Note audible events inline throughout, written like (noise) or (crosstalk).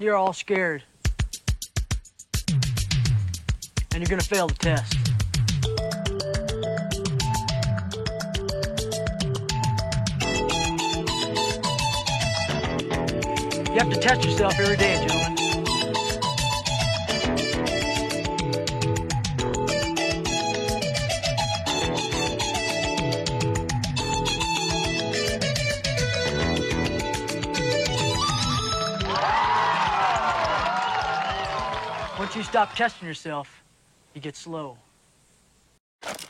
You're all scared. And you're gonna fail the test. You have to test yourself every day, gentlemen. Once you stop testing yourself, you get slow. It's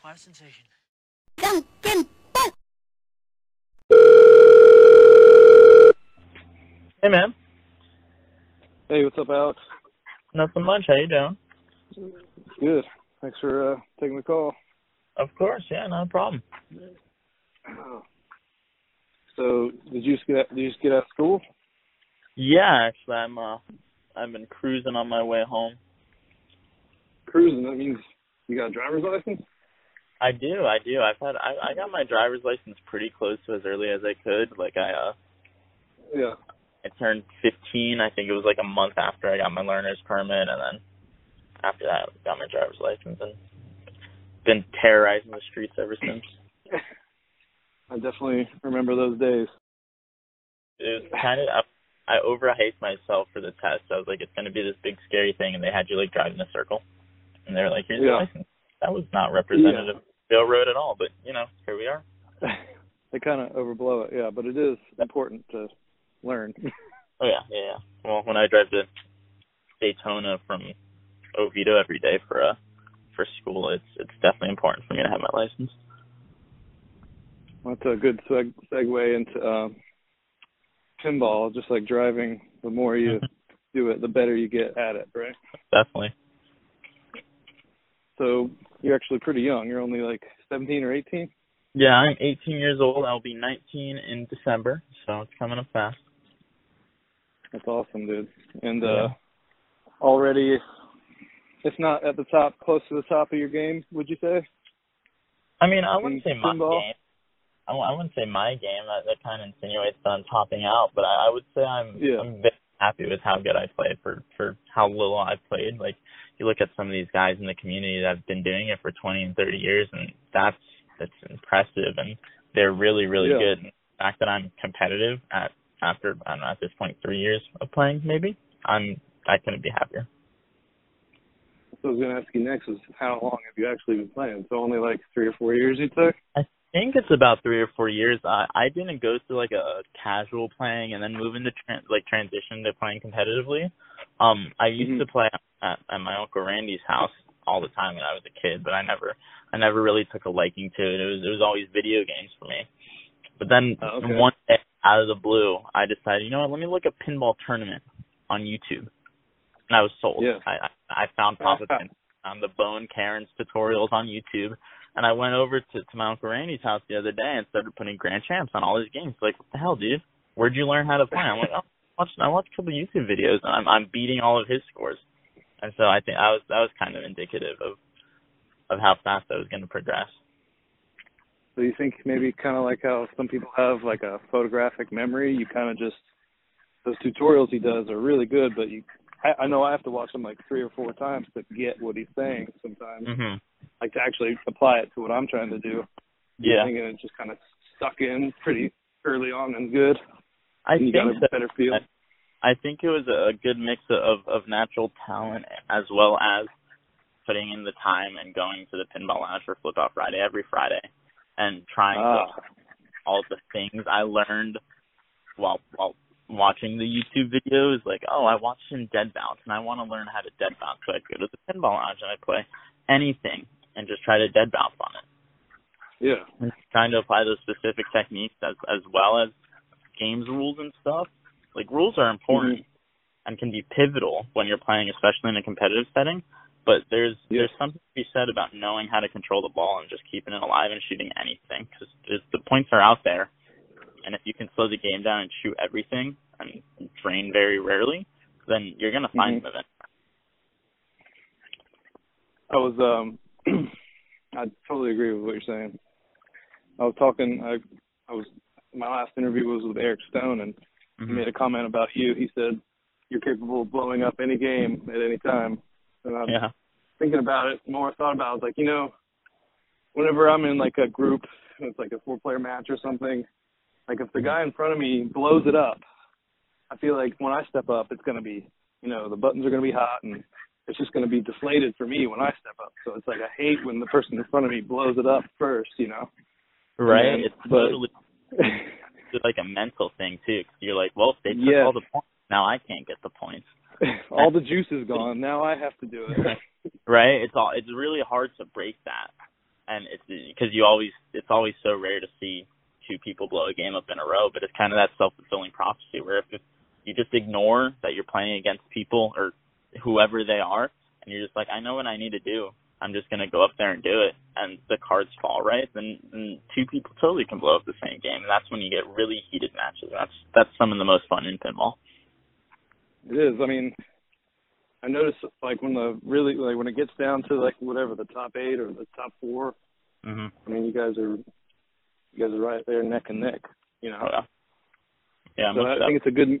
quite a sensation. Hey man, Hey, what's up, Alex? nothing much. How you doing? Good. Thanks for uh, taking the call. Of course, yeah, no problem. So, did you just get out, did you just get out of school? Yeah, actually, I'm uh, I've been cruising on my way home. Cruising. That means you got a driver's license. I do, I do. I've had I, I got my driver's license pretty close to as early as I could. Like I uh, Yeah. I turned 15. I think it was like a month after I got my learner's permit, and then after that, I got my driver's license and been terrorizing the streets ever since. (laughs) I definitely remember those days. It was kind of I, I overhyped myself for the test. I was like, it's gonna be this big scary thing, and they had you like drive in a circle, and they were like, here's your license. That was not representative of railroad at all, but you know, here we are. (laughs) they kind of overblow it, yeah, but it is important to learn. (laughs) Oh yeah, yeah, yeah. Well, when I drive to Daytona from Oviedo every day for uh for school, it's it's definitely important for me to have my license. That's a good seg- segue into um, pinball. Just like driving, the more you (laughs) do it, the better you get at it, right? Definitely. So you're actually pretty young. You're only like 17 or 18. Yeah, I'm 18 years old. I'll be 19 in December, so it's coming up fast. That's awesome, dude. And Yeah. uh already, if not at the top, close to the top of your game, would you say? I mean, I wouldn't say In my game. I, I wouldn't say my game. That, that kind of insinuates that I'm topping out, but I, I would say I'm Yeah. I'm very happy with how good I played for for how little I've played. Like you look at some of these guys in the community that have been doing it for 20 and 30 years, and that's that's impressive, and they're really really Yeah. good. The fact that I'm competitive at after I don't know at this point three years of playing, maybe I'm I couldn't be happier. So I was gonna ask you next is how long have you actually been playing? So only like three or four years you took? I think it's about three or four years. I I didn't go through like a casual playing and then move into tran like transition to playing competitively. Um, I used Mhm. to play at, at my uncle Randy's house all the time when I was a kid, but I never I never really took a liking to it. It was it was always video games for me. But then Oh, okay. one day out of the blue, I decided, you know what, let me look at pinball tournament on YouTube. And I was sold. Yeah. I I, I found (laughs) Papa Pin on the Bowen Kerins' tutorials on YouTube and I went over to, to my Uncle Randy's house the other day and started putting grand champs on all his games. Like, what the hell, dude? Where'd you learn how to play? I'm like, oh, I watched, I watched a couple YouTube videos and I'm I'm beating all of his scores. And so I think I was that was kind of indicative of of how fast I was going to progress. So you think maybe kind of like how some people have like a photographic memory, you kind of just those tutorials he does are really good, but you I, I know I have to watch them like three or four times to get what he's saying sometimes, Mhm. Like to actually apply it to what I'm trying to do. Yeah. I think it just kind of stuck in pretty early on and good. I and you think got a so. better feel. I think it was a good mix of of natural talent as well as putting in the time and going to the pinball lounge for Flip Out Friday every Friday and trying Ah. to all the things I learned while while watching the YouTube videos. Like, oh, I watched him dead bounce, and I want to learn how to dead bounce. So I go to the pinball lounge and I play anything and just try to dead bounce on it. Yeah. And trying to apply those specific techniques as as well as games rules and stuff. Like rules are important Mm-hmm. and can be pivotal when you're playing, especially in a competitive setting. But there's Yeah. there's something to be said about knowing how to control the ball and just keeping it alive and shooting anything because the points are out there, and if you can slow the game down and shoot everything and drain very rarely, then you're gonna find Mhm. them event. I was um (clears throat) I totally agree with what you're saying. I was talking I I was my last interview was with Eric Stone, and Mhm. he made a comment about you. He said you're capable of blowing up any game at any time. And I'm Yeah. thinking about it, the more I thought about it, I was like, you know, whenever I'm in like a group, it's like a four player match or something, like if the guy in front of me blows it up, I feel like when I step up, it's going to be, you know, the buttons are going to be hot and it's just going to be deflated for me when I step up. So it's like I hate when the person in front of me blows it up first, you know. Right. And- It's but- totally it's (laughs) like a mental thing too. Cause you're like, well, if they took Yes. all the points, now I can't get the points. (laughs) All the juice is gone. Now I have to do it. (laughs) right? It's all it's really hard to break that, and it's because you always it's always so rare to see two people blow a game up in a row. But it's kind of that self fulfilling prophecy where if, if you just ignore that you're playing against people or whoever they are, and you're just like, I know what I need to do. I'm just gonna go up there and do it, and the cards fall right. Then, then two people totally can blow up the same game, and that's when you get really heated matches. That's that's some of the most fun in pinball. It is. I mean, I notice like when the really like when it gets down to like whatever the top eight or the top four. Mm-hmm. I mean, you guys are you guys are right there neck and neck. You know. Oh, yeah. Yeah, so I think it's a good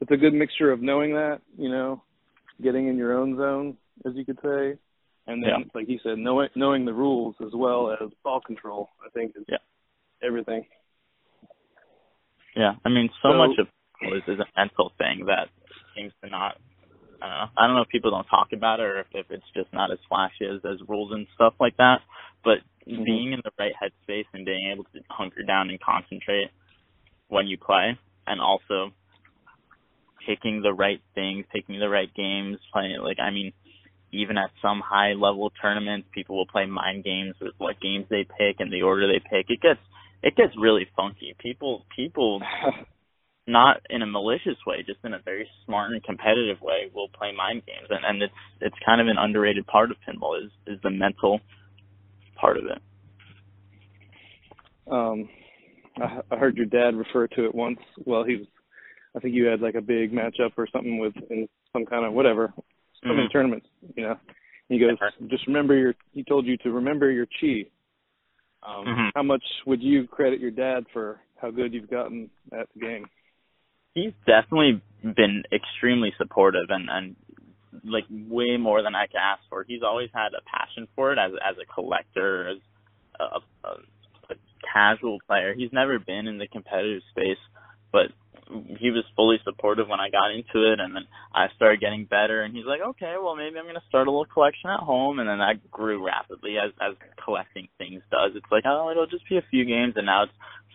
it's a good mixture of knowing that you know, getting in your own zone, as you could say, and then Yeah. like you said, knowing knowing the rules as well as ball control. I think is Yeah. everything. Yeah, I mean, so, So- much of it is, a mental thing that seems to not. I don't know. I don't know if people don't talk about it or if, if it's just not as flashy as, as rules and stuff like that. But Mhm. being in the right headspace and being able to hunker down and concentrate when you play, and also picking the right things, picking the right games, playing like I mean, even at some high level tournaments, people will play mind games with what games they pick and the order they pick. It gets it gets really funky. People people (laughs) not in a malicious way, just in a very smart and competitive way, will play mind games, and, and it's it's kind of an underrated part of pinball is is the mental part of it. um I, heard your dad refer to it once. Well, he was I think you had like a big matchup or something with in some kind of whatever, so many Mhm. tournaments, you know. He goes, just remember your. He told you to remember your chi. Um, Mhm. How much would you credit your dad for how good you've gotten at the game? He's definitely been extremely supportive and and like way more than I could ask for. He's always had a passion for it as as a collector, as a, a, a casual player. He's never been in the competitive space, but he was fully supportive when I got into it, and then I started getting better. And he's like, okay, well maybe I'm gonna start a little collection at home, and then that grew rapidly as as collecting things does. It's like, oh, it'll just be a few games, and now it's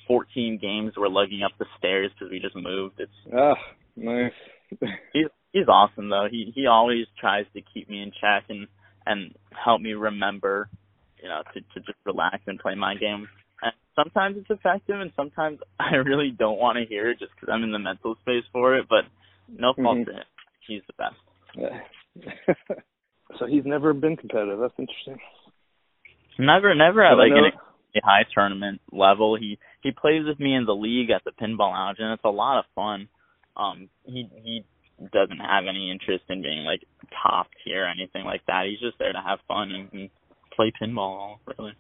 14 games. We're lugging up the stairs because we just moved. It's Ah, nice. (laughs) he's he's awesome though. He he always tries to keep me in check and and help me remember, you know, to to just relax and play my game. And sometimes it's effective, and sometimes (laughs) I really don't want to hear it just because I'm in the mental space for it. But no fault Mhm. to him. He's the best. Yeah. (laughs) so he's never been competitive. That's interesting. Never, never at like know- an a high tournament level. He he plays with me in the league at the Pinball Lounge, and it's a lot of fun. Um, he he doesn't have any interest in being like top tier or anything like that. He's just there to have fun and, and play pinball. Really.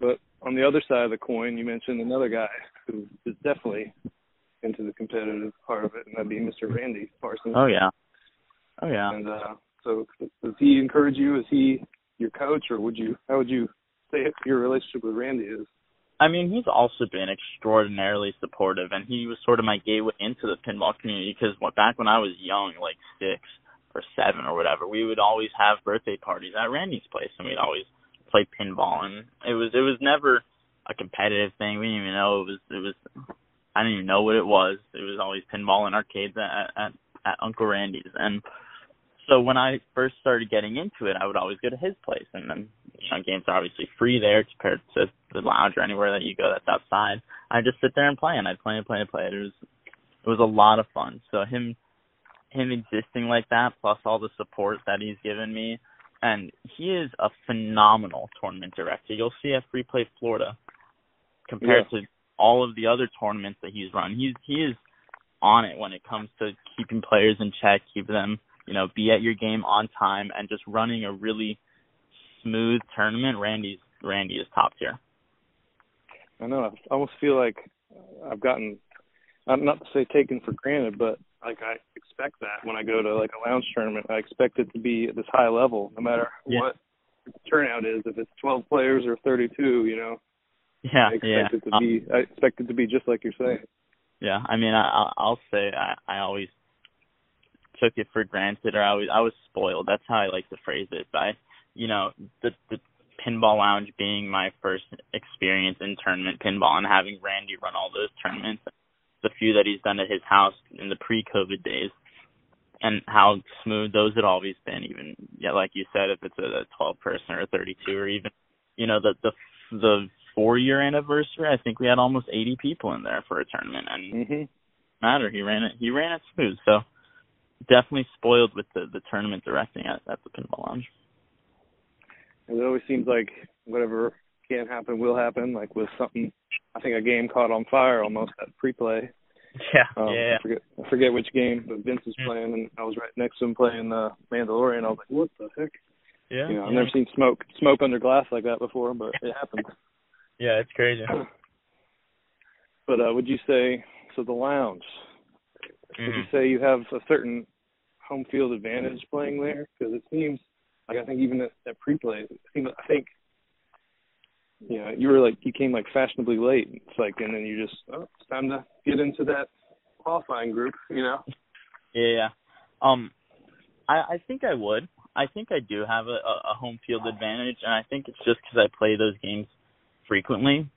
But on the other side of the coin, you mentioned another guy who is definitely into the competitive part of it, and that'd be Mr. Randy Parsons. Oh yeah. Oh yeah. And uh, so, does he encourage you? Is he your coach, or would you? How would you say your relationship with Randy is? I mean, he's also been extraordinarily supportive, and he was sort of my gateway into the pinball community because what, back when I was young, like six or seven or whatever, we would always have birthday parties at Randy's place, and we'd always play pinball, and it was it was never a competitive thing. We didn't even know it was it was. I didn't even know what it was. It was always pinball in arcades at at, at Uncle Randy's, and so when I first started getting into it, I would always go to his place, and then you know games are obviously free there compared to the lounge or anywhere that you go that's outside. I just sit there and play, and I'd play and play and play. It was it was a lot of fun. So him him existing like that, plus all the support that he's given me, and he is a phenomenal tournament director. You'll see at Free Play Florida compared to all of the other tournaments that he's run. He's he is on it when it comes to keeping players in check, keep them you know, be at your game on time and just running a really smooth tournament, Randy's Randy is top tier. I know. I almost feel like I've gotten, not to say taken for granted, but like I expect that when I go to like a lounge tournament, I expect it to be at this high level, no matter Yeah. what the turnout is. If it's 12 players or 32, you know, Yeah, I expect yeah. it to be. I expect it to be just like you're saying. Yeah, I mean, I, I'll- I'll say I, I always took it for granted, or I was I was spoiled. That's how I like to phrase it. By you know the the pinball lounge being my first experience in tournament pinball, and having Randy run all those tournaments, the few that he's done at his house in the pre-COVID days, and how smooth those had always been. Even yeah, like you said, if it's a 12 person or a 32, or even you know the the the four year anniversary, I think we had almost 80 people in there for a tournament, and Mhm. matter. He ran it. He ran it smooth. So definitely spoiled with the the tournament directing at at the pinball lounge. It always seems like whatever can happen will happen. Like with something, I think a game caught on fire almost at pre-play. Yeah, Um, yeah, I forget I forget which game, but Vince was Mm. playing, and I was right next to him playing uh, Mandalorian. I was like, "What the heck?" yeah. You know, I've yeah. never seen smoke smoke under glass like that before, but it happens. (laughs) Yeah, it's crazy. (clears throat) but uh, would you say so? The lounge. Would you Mhm. say you have a certain home field advantage playing there? Because it seems like I think even at, at pre-play, I think you know you were like you came like fashionably late. It's like and then you just oh, it's time to get into that qualifying group. You know. Yeah. Um, I I think I would. I think I do have a, a home field advantage, and I think it's just because I play those games frequently,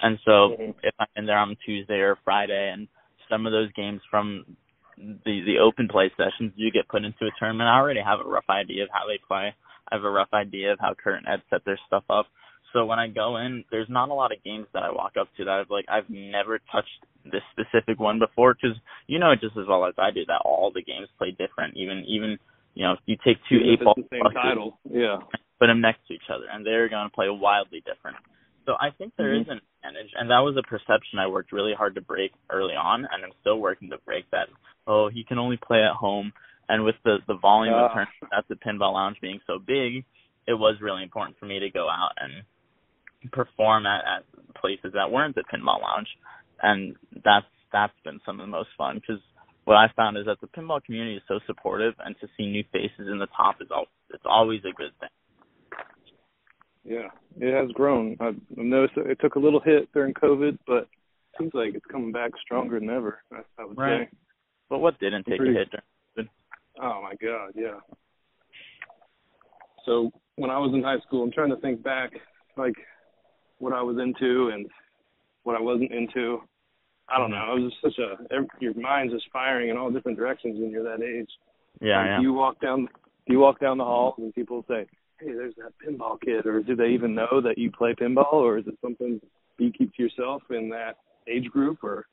and so Mhm. if I'm in there on Tuesday or Friday, and some of those games from the the open play sessions do get put into a tournament, I already have a rough idea of how they play. I have a rough idea of how Kurt and Ed set their stuff up. So when I go in, there's not a lot of games that I walk up to that I've like I've never touched this specific one before because you know just as well as I do that all the games play different. Even even you know if you take two Even eight ball same buses, title. Yeah. put them next to each other, and they're going to play wildly different. So I think there is Mhm. an advantage, and that was a perception I worked really hard to break early on, and I'm still working to break that. Oh, he can only play at home, and with the the volume of Ah. tournaments at the Pinball Lounge being so big, it was really important for me to go out and perform at, at places that weren't the Pinball Lounge, and that's that's been some of the most fun because what I found is that the pinball community is so supportive, and to see new faces in the top is al- it's always a good thing. Yeah, it has grown. I've I've noticed it took a little hit during COVID, but it seems like it's coming back stronger than ever. I, I would Right. say. But what didn't take Pretty- a hit? during- Oh my God, yeah. So when I was in high school, I'm trying to think back, like what I was into and what I wasn't into. I don't mm-hmm. know. It was just such a your mind's just firing in all different directions when you're that age. Yeah, Like, yeah. Do you walk down? Do you walk down the hall and people say, "Hey, there's that pinball kid," or do they even know that you play pinball, or is it something you keep to yourself in that age group? Or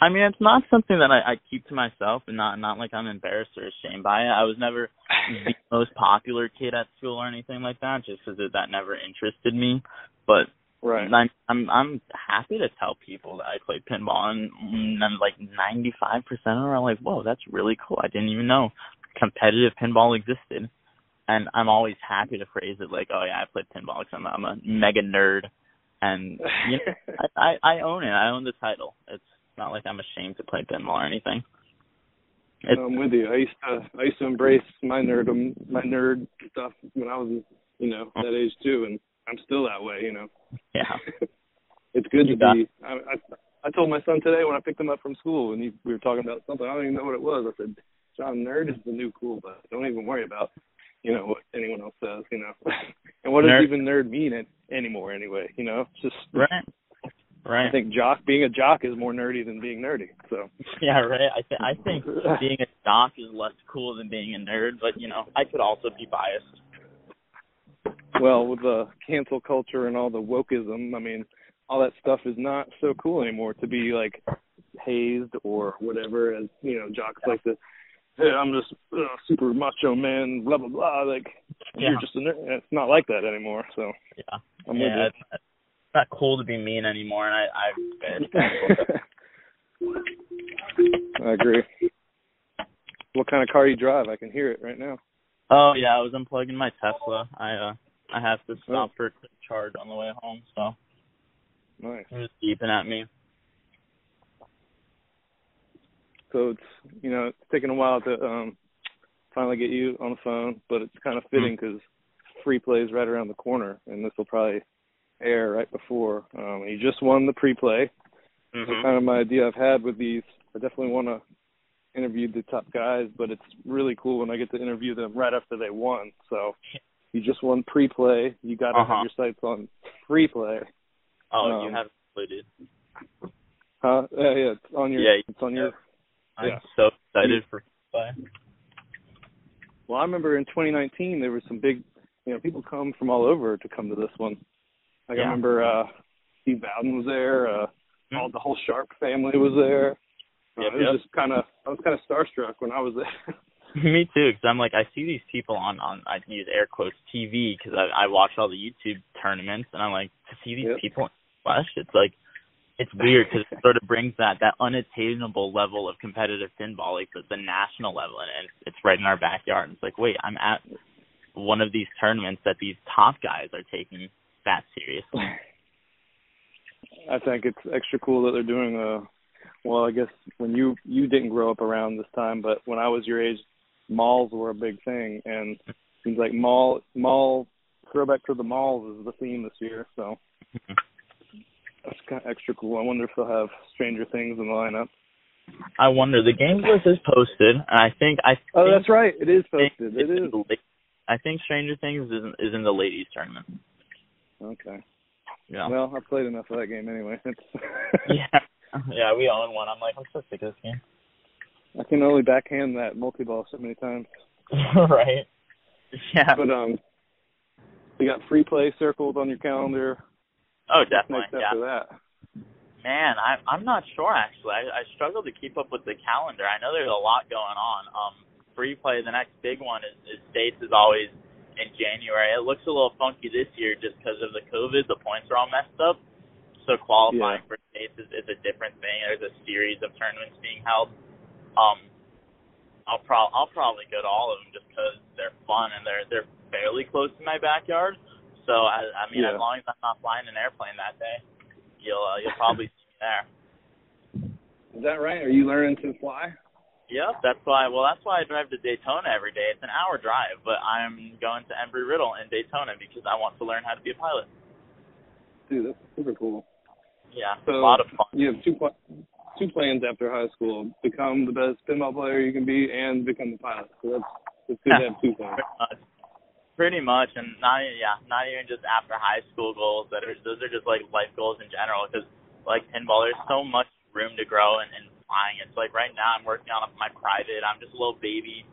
I mean, it's not something that I, I keep to myself, and not not like I'm embarrassed or ashamed by it. I was never (laughs) the most popular kid at school or anything like that, just because that never interested me. But right? I'm I'm I'm happy to tell people that I play pinball, and, and like 95% of them are like, "Whoa, that's really cool! I didn't even know competitive pinball existed." And I'm always happy to phrase it like, "Oh yeah, I play pinball because I'm, I'm a mega nerd," and you know, (laughs) I, I I own it. I own the title. It's not like I'm ashamed to play pinball or anything. It's, I'm with you. I used to I used to embrace my nerdum my nerd stuff when I was you know that age too, and I'm still that way. You know, yeah, (laughs) it's good You to got- be. I, I I told my son today when I picked him up from school, and he, we were talking about something. I don't even know what it was. I said, "John, nerd is the new cool, but don't even worry about you know what anyone else says. You know, (laughs) and what does even nerd mean it, anymore? Anyway, you know, it's just right, right. I think jock being a jock is more nerdy than being nerdy. So (laughs) Yeah, right. I think I think being a jock is less cool than being a nerd, but you know, I could also be biased. Well, with the cancel culture and all the wokeism, I mean, all that stuff is not so cool anymore to be like hazed or whatever. As you know, jocks like to, hey, I'm just uh, super macho man, blah blah blah. Like Yeah. you're just a nerd. It's not like that anymore. So Yeah, I'm yeah. It's, it's not cool to be mean anymore, and I I. (laughs) I agree. What kind of car you drive? I can hear it right now. Oh yeah, I was unplugging my Tesla. I uh I have to stop for a quick charge on the way home, so Nice. He was beeping at me. So it's you know it's taken a while to um finally get you on the phone, but it's kind of fitting because free play is right around the corner, and this will probably air right before. Um, you just won the pre-play. Mm-hmm. So kind of my idea I've had with these. I definitely want to interview the top guys, but it's really cool when I get to interview them right after they won. So you just won pre-play. You got to Uh-huh. have your sights on free play. Oh, Um, you have included. Huh? Yeah, yeah. It's on your. Yeah, It's on your. I'm Yeah. so excited for play. Well, I remember in 2019 there was some big, you know, people come from all over to come to this one. Like I remember uh Steve Bowden was there, uh Hmm. all the whole Sharpe family was there. Uh, Yep, it was yep. just kind of I was kind of starstruck when I was there. (laughs) Me too, because I'm like I see these people on on I use air quotes TV because I I watch all the YouTube tournaments and I'm like to see these Yep. people in flesh. It's like it's weird because it sort of brings that that unattainable level of competitive pinball, like the, the national level, and it's, it's right in our backyard. And It's like wait, I'm at one of these tournaments that these top guys are taking that seriously. (laughs) I think it's extra cool that they're doing uh well, I guess when you you didn't grow up around this time, but when I was your age, malls were a big thing, and it seems like mall mall throwback to the malls is the theme this year. So mm-hmm. that's kind of extra cool. I wonder if they'll have Stranger Things in the lineup. I wonder the games list is posted, and I think I Oh, think that's right. It is posted. It is. I think Stranger Things is in, is in the ladies tournament. Okay. Yeah. Well, I played enough of that game anyway. (laughs) Yeah. Yeah, we own one. I'm like, I'm so sick of this game. I can only backhand that multi ball so many times. (laughs) right. Yeah. But um, you got free play circled on your calendar. oh, definitely. Next Yeah. after that. Man, I I'm not sure actually. I I struggle to keep up with the calendar. I know there's a lot going on. Um, free play. The next big one is, is states is always in January. It looks a little funky this year just because of the COVID. The points are all messed up. So qualifying Yeah. for states is, is a different thing. There's a series of tournaments being held. Um, I'll pro I'll probably go to all of them just because they're fun and they're they're fairly close to my backyard. So I I mean Yeah. as long as I'm not flying an airplane that day, you'll uh, you'll probably see me there. Is that right? Are you learning to fly? Yep, that's why. Well, that's why I drive to Daytona every day. It's an hour drive, but I'm going to Embry Riddle in Daytona because I want to learn how to be a pilot. Dude, that's super cool. Yeah, So a lot of fun. you have two pl- two plans after high school: become the best pinball player you can be, and become a pilot. So that's it's good to have two plans. (laughs) Pretty much. And not yeah, not even just after high school goals. That are those are just like life goals in general. Because like pinball, there's so much room to grow and, and flying. It's like right now I'm working on my private. I'm just a little baby,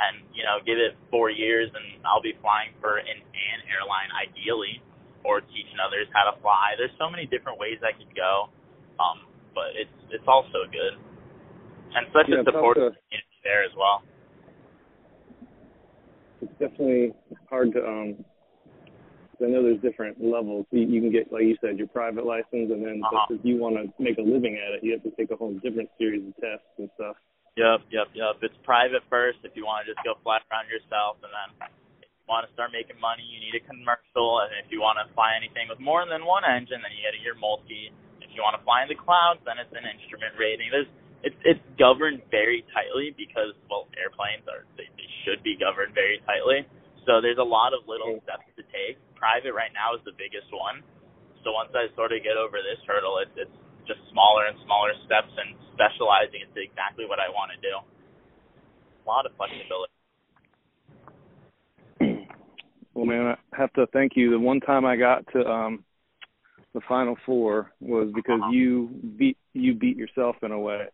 and you know, give it four years and I'll be flying for an an airline ideally, or teaching others how to fly. There's so many different ways I could go, um, but it's it's also good, and such Yeah, a it's supportive community there as well. It's definitely hard to um. I know there's different levels. You, you can get, like you said, your private license, and then Uh-huh. if you want to make a living at it, you have to take a whole different series of tests and stuff. Yep, yep, yep. It's private first if you want to just go fly around yourself, and then you want to start making money, you need a commercial, and if you want to fly anything with more than one engine, then you get your multi. If you want to fly in the clouds, then it's an instrument rating. There's it's it's governed very tightly because well, airplanes are they, they should be governed very tightly. So there's a lot of little mm-hmm. steps to take. Private right now is the biggest one. So once I sort of get over this hurdle, it's it's just smaller and smaller steps and specializing into exactly what I want to do. A lot of flexibility. Well, man, I have to thank you. The one time I got to um the final four was because Uh-huh. you beat you beat yourself in a way.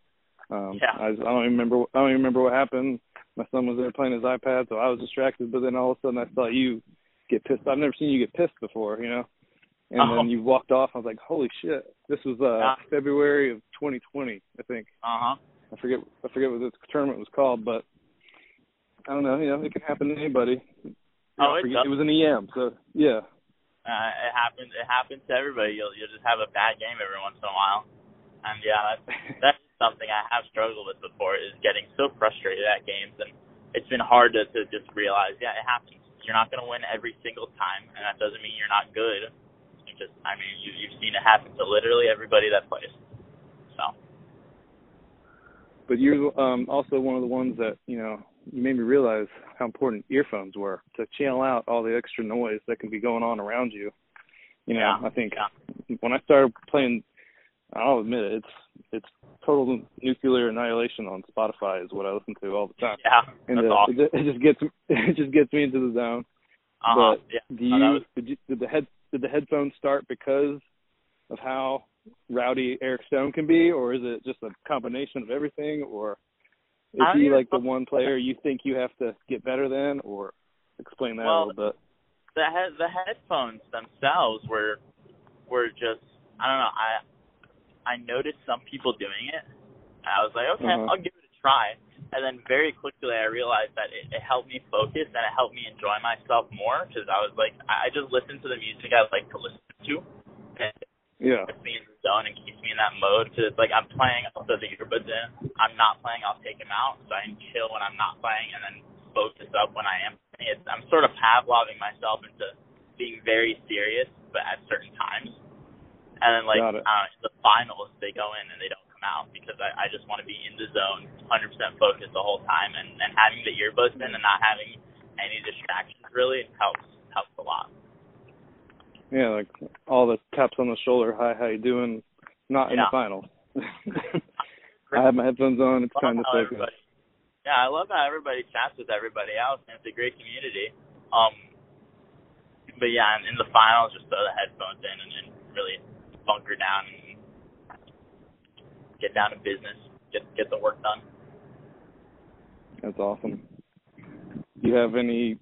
Um Yeah. I, was, I don't even remember I don't even remember what happened. My son was there playing his iPad, so I was distracted. But then all of a sudden, I saw you get pissed. I've never seen you get pissed before, you know. And Oh. then you walked off. I was like, "Holy shit!" This was uh Yeah. February of 2020, I think. Uh huh. I forget I forget what this tournament was called, but I don't know. You know, it can happen to anybody. Oh, it it was an EM, so yeah. Uh, it happens. It happens to everybody. You'll you'll just have a bad game every once in a while, and yeah, that's (laughs) that's something I have struggled with before is getting so frustrated at games, and it's been hard to to just realize, yeah, it happens. You're not going to win every single time, and that doesn't mean you're not good. It just I mean you you've seen it happen to literally everybody that plays. So. But you're um, also one of the ones that you know you made me realize how important earphones were to channel out all the extra noise that can be going on around you. You know, yeah, I think yeah. when I started playing, I'll admit it, it's it's total nuclear annihilation on Spotify is what I listen to all the time. Yeah, and that's uh, awesome. it, it just gets (laughs) it just gets me into the zone. Uh-huh. But yeah. do you, oh, was... did you did the head did the headphones start because of how rowdy Eric Stone can be, or is it just a combination of everything, or is he like the one player you think you have to get better than, or explain that well, a little bit? The head the headphones themselves were were just I don't know I I noticed some people doing it. I was like, okay, uh-huh. I'll give it a try. And then very quickly I realized that it, it helped me focus and it helped me enjoy myself more because I was like, I just listen to the music I like to listen to. And yeah. Keeps me in the zone and keeps me in that mode because it's like I'm playing, I'll throw the earbuds in. I'm not playing, I'll take them out. So I can chill when I'm not playing and then focus up when I am. It's, I'm sort of Pavloving myself into being very serious, but at certain times. And then like uh, the finals, they go in and they don't come out because I, I just want to be in the zone, 100% focused the whole time, and and having the earbuds in and not having any distractions really helps helps a lot. Yeah, like all the taps on the shoulder. Hi, how you doing? Not in the finals. (laughs) I have my headphones on. It's time to focus. Yeah, I love how everybody chats with everybody else, and it's a great community. Um, but yeah, in the finals, just throw the headphones in and, and really bunker down and get down to business, get get the work done. That's awesome. Do you have any?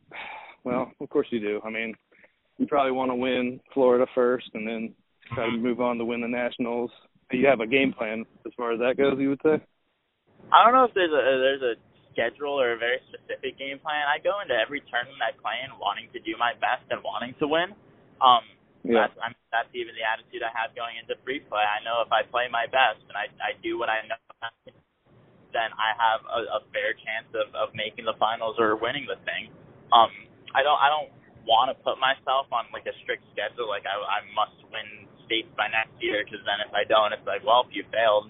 Well, of course you do. I mean, you probably want to win Florida first, and then try to move on to win the nationals. You have a game plan as far as that goes. You would say? I don't know if there's a there's a schedule or a very specific game plan. I go into every tournament I play in wanting to do my best and wanting to win. Um, yeah. That's, I'm, that's even the attitude I have going into free play. I know if I play my best and I I do what I know, then I have a, a fair chance of of making the finals or winning the thing. Um, I don't I don't want to put myself on like a strict schedule. Like I I must win states by next year because then if I don't, it's like well if you failed,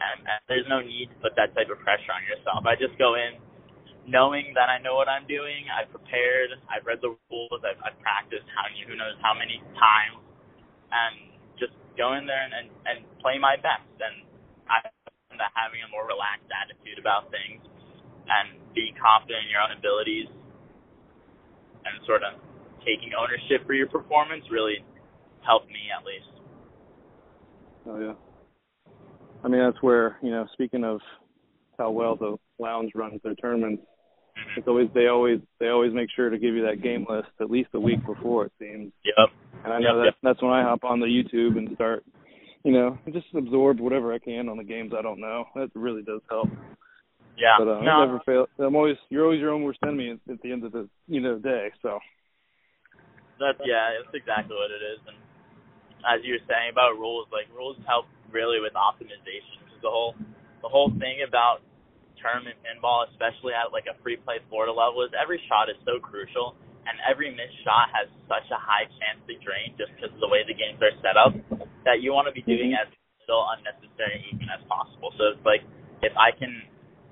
and, and there's no need to put that type of pressure on yourself. I just go in knowing that I know what I'm doing, I've prepared, I've read the rules, I've, I've practiced how who knows how many times, and just go in there and, and, and play my best. And I found that having a more relaxed attitude about things and being confident in your own abilities and sort of taking ownership for your performance really helped me. Oh yeah. I mean that's where, you know, speaking of how well the lounge runs their tournaments, it's always they always they always make sure to give you that game list at least a week before it seems. Yep. And I know yep, that yep. that's when I hop on the YouTube and start, you know, just absorb whatever I can on the games I don't know. That really does help. Yeah. But uh, no. I never fail. I'm always you're always your own worst enemy at, at the end of the you know day. So. That's yeah, that's exactly what it is. And as you were saying about rules, like rules help really with optimization. Because the whole the whole thing about tournament pinball, especially at like a free play Florida level, is every shot is so crucial, and every missed shot has such a high chance to drain just because of the way the games are set up that you want to be mm-hmm. doing as little unnecessary even as possible. So it's like if I can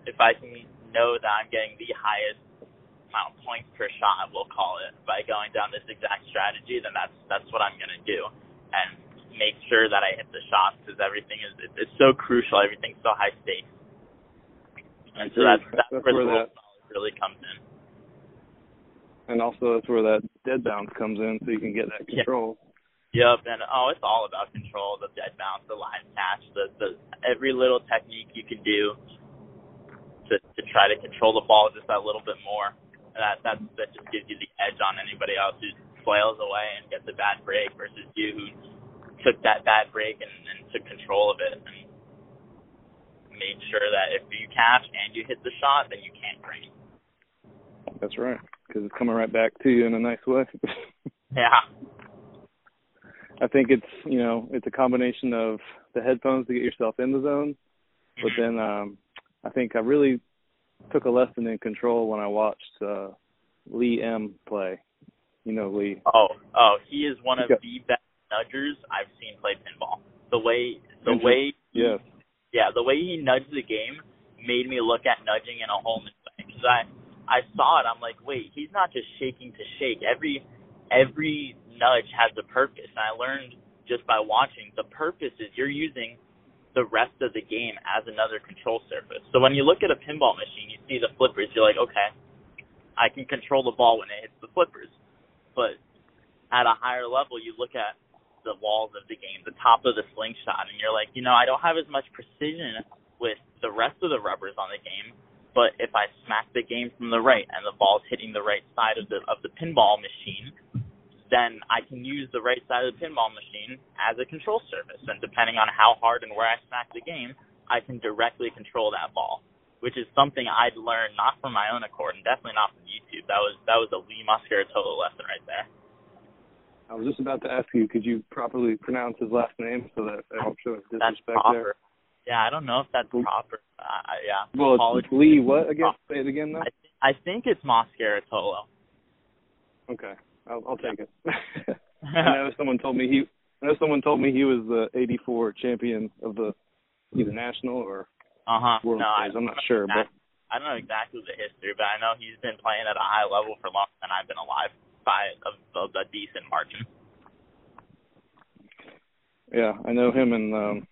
if I can know that I'm getting the highest amount of points per shot, we'll call it, by going down this exact strategy, then that's that's what I'm gonna do, and make sure that I hit the shots because everything is it's so crucial. Everything's so high stakes. And so that's that's, that's where, where the that really comes in. and also that's where that dead bounce comes in, so you can get that (laughs) control. Yep, and oh, it's all about control. The dead bounce, the line catch, the the every little technique you can do to to try to control the ball just that little bit more. That that that just gives you the edge on anybody else who flails away and gets a bad break versus you who took that bad break and, and took control of it and made sure that if you catch and you hit the shot, then you can't drain. That's right, because it's coming right back to you in a nice way. (laughs) yeah. I think it's you know it's a combination of the headphones to get yourself in the zone, but then um I think I really took a lesson in control when I watched uh Lee M play. You know Lee. Oh, oh, he is one of the best nudgers I've seen play pinball. The way the way yes. yeah, the way he nudged the game made me look at nudging in a whole new way. Because I I saw it, I'm like, wait, he's not just shaking to shake. Every every nudge has a purpose. And I learned just by watching the purpose is you're using the rest of the game as another control surface. So when you look at a pinball machine, you see the flippers, you're like, okay, I can control the ball when it hits the flippers. But at a higher level, you look at the walls of the game, the top of the slingshot, and you're like, you know, I don't have as much precision with the rest of the rubbers on the game, but if I smack the game from the right and the ball's hitting the right side of the of the pinball machine, then I can use the right side of the pinball machine as a control surface. And depending on how hard and where I smack the game, I can directly control that ball, which is something I'd learned not from my own accord and definitely not from YouTube. That was that was a Lee Muscaritolo lesson right there. I was just about to ask you, could you properly pronounce his last name so that I don't show disrespect there? Yeah, I don't know if that's proper. Uh, yeah. Well, Apologies. Lee, what again? Say it again, though. I, I think it's Moscaritolo. Okay. I'll, I'll take it. (laughs) I know someone told me he. I know someone told me he was the '84 champion of the either national or Uh huh. world No, series. I'm not sure, but I don't know exactly the history, but I know he's been playing at a high level for longer than I've been alive by a, a, a decent margin. yeah, I know him. And um,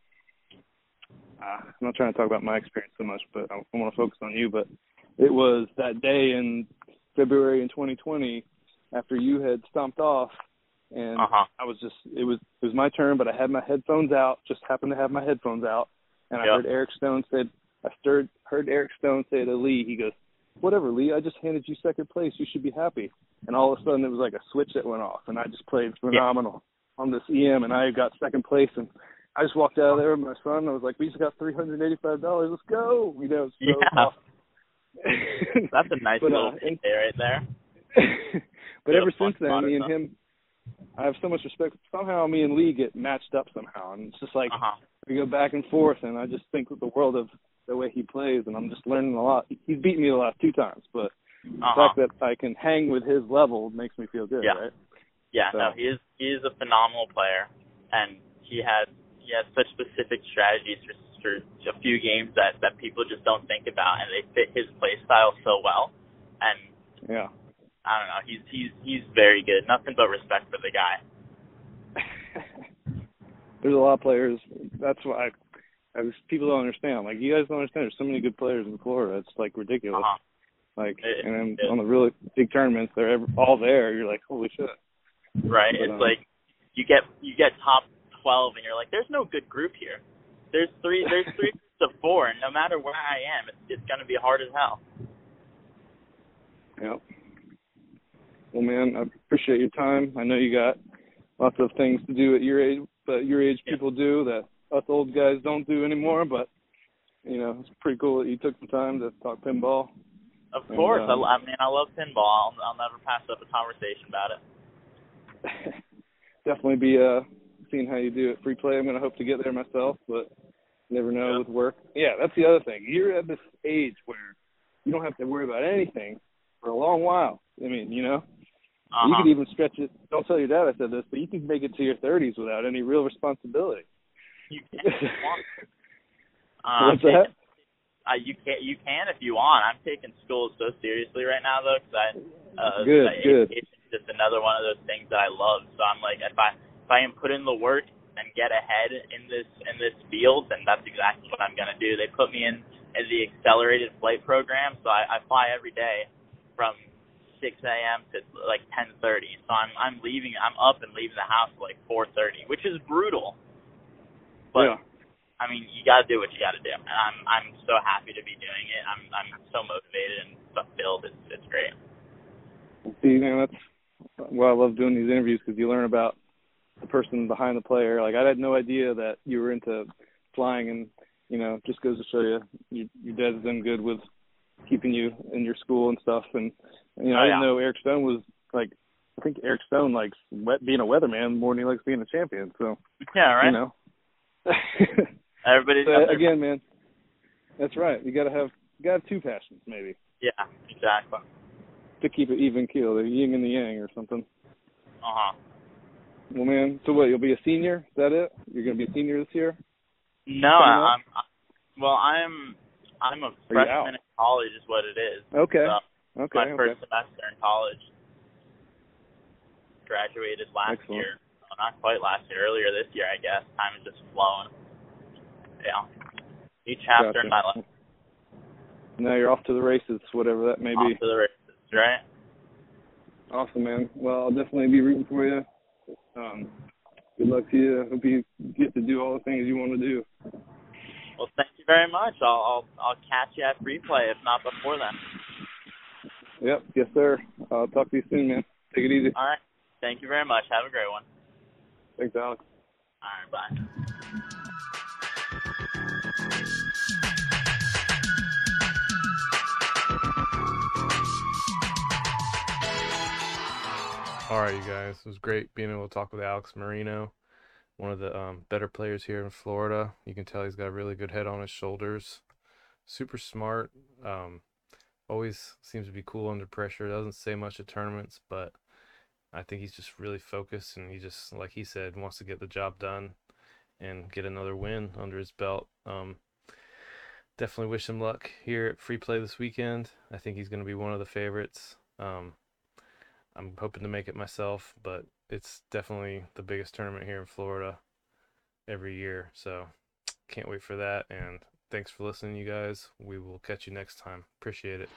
uh, I'm not trying to talk about my experience so much, but I, I want to focus on you. But it was that day in February in 2020 after you had stomped off, and Uh huh. I was just it was it was my turn, but I had my headphones out. Just happened to have my headphones out, and I Yeah. heard Eric Stone said I stirred heard Eric Stone say to Lee, he goes, "Whatever, Lee. I just handed you second place. You should be happy." And all of a sudden, it was like a switch that went off, and I just played phenomenal on this EM, and I got second place, and I just walked out of there with my son. I was like, "We just got three hundred eighty-five dollars. Let's go!" You know, so Yeah. awesome. (laughs) That's a nice (laughs) But, uh, little and- day right there. (laughs) but ever since then, me and him, I have so much respect. Somehow, me and Lee get matched up somehow, and it's just like Uh huh. We go back and forth. And I just think with the world of the way he plays, and I'm just learning a lot. He's beaten me the last two times, but the Uh huh. fact that I can hang with his level makes me feel good, Yeah. right? Yeah, So- no, he is he is a phenomenal player, and he has he has such specific strategies for for a few games that that people just don't think about, and they fit his play style so well. And Yeah. I don't know, he's he's he's very good. Nothing but respect for the guy. There's a lot of players. That's why I, I was, people don't understand. Like you guys don't understand. There's so many good players in Florida. It's like ridiculous. Uh-huh. Like, It- and then it- on the really big tournaments, they're ev all there. You're like, holy shit. Right? But, it's um, like you get you get top twelve, and you're like, there's no good group here. There's three there's (laughs) three to four, and no matter where I am, it's it's gonna be hard as hell. Yeah. Well, man, I appreciate your time. I know you got lots of things to do at your age, but your age Yeah. people do that us old guys don't do anymore. But you know, it's pretty cool that you took some time to talk pinball. Of And, course, um, I, I mean I love pinball. I'll, I'll never pass up a conversation about it. (laughs) Definitely be uh seeing how you do at free play. I'm gonna hope to get there myself, but never know Yeah. with work. Yeah, that's the other thing. You're at this age where you don't have to worry about anything for a long while. I mean, you know. Uh-huh. You could even stretch it. Don't tell your dad I said this, but you can make it to your 30s without any real responsibility. You can if you want. Uh, (laughs) What's I'm that? taking- Uh, you can you can if you want. I'm taking school so seriously right now though, because I uh, Good, that good. education is just another one of those things that I love. So I'm like, if I if I am put in the work and get ahead in this in this field, then that's exactly what I'm gonna do. They put me in in the accelerated flight program, so I, I fly every day from 6 a.m. to like 10:30. So I'm I'm leaving. I'm up and leaving the house at like 4:30, which is brutal. But yeah. I mean, you got to do what you got to do, and I'm I'm so happy to be doing it. I'm I'm so motivated and fulfilled. It's it's great. See, man, that's why I love doing these interviews because you learn about the person behind the player. Like I had no idea that you were into flying, and you know, just goes to show you, you your dad's been good with keeping you in your school and stuff. And you know, Oh, I didn't know Eric Stone was like. I think Eric Stone likes wet, being a weatherman more than he likes being a champion. So (laughs) Yeah, right. you know. (laughs) Everybody's So, again, man, that's right. You gotta have you gotta have two passions maybe yeah, exactly. to keep it even keel, the yin and the yang or something. Uh huh. Well, man. So what? You'll be a senior? Is that it? You're gonna be a senior this year? No, I'm. I, well, I'm. I'm a freshman in college, is what it is. Okay. So okay. my first okay. semester in college. Graduated last Excellent. year. Well, not quite last year. Earlier this year, I guess. Time is just flowing. Yeah. New chapter in my life. Now you're off to the races, whatever that may Off be. to the races, right? Awesome, man. Well, I'll definitely be rooting for you. Um, good luck to you. Hope you get to do all the things you want to do. Well, thank you very much. I'll I'll, I'll catch you at free play, if not before then. Yep. Yes, sir. I'll talk to you soon, man. Take it easy. All right. Thank you very much. Have a great one. Thanks, Alex. All right. Bye. All right, you guys. It was great being able to talk with Alex Marino, one of the um, better players here in Florida. You can tell he's got a really good head on his shoulders. Super smart. Um, always seems to be cool under pressure. Doesn't say much at tournaments, but I think he's just really focused and he just, like he said, wants to get the job done and get another win under his belt. Um, definitely wish him luck here at Free Play this weekend. I think he's going to be one of the favorites. Um, I'm hoping to make it myself, but it's definitely the biggest tournament here in Florida every year. So can't wait for that. And thanks for listening, you guys. We will catch you next time. Appreciate it.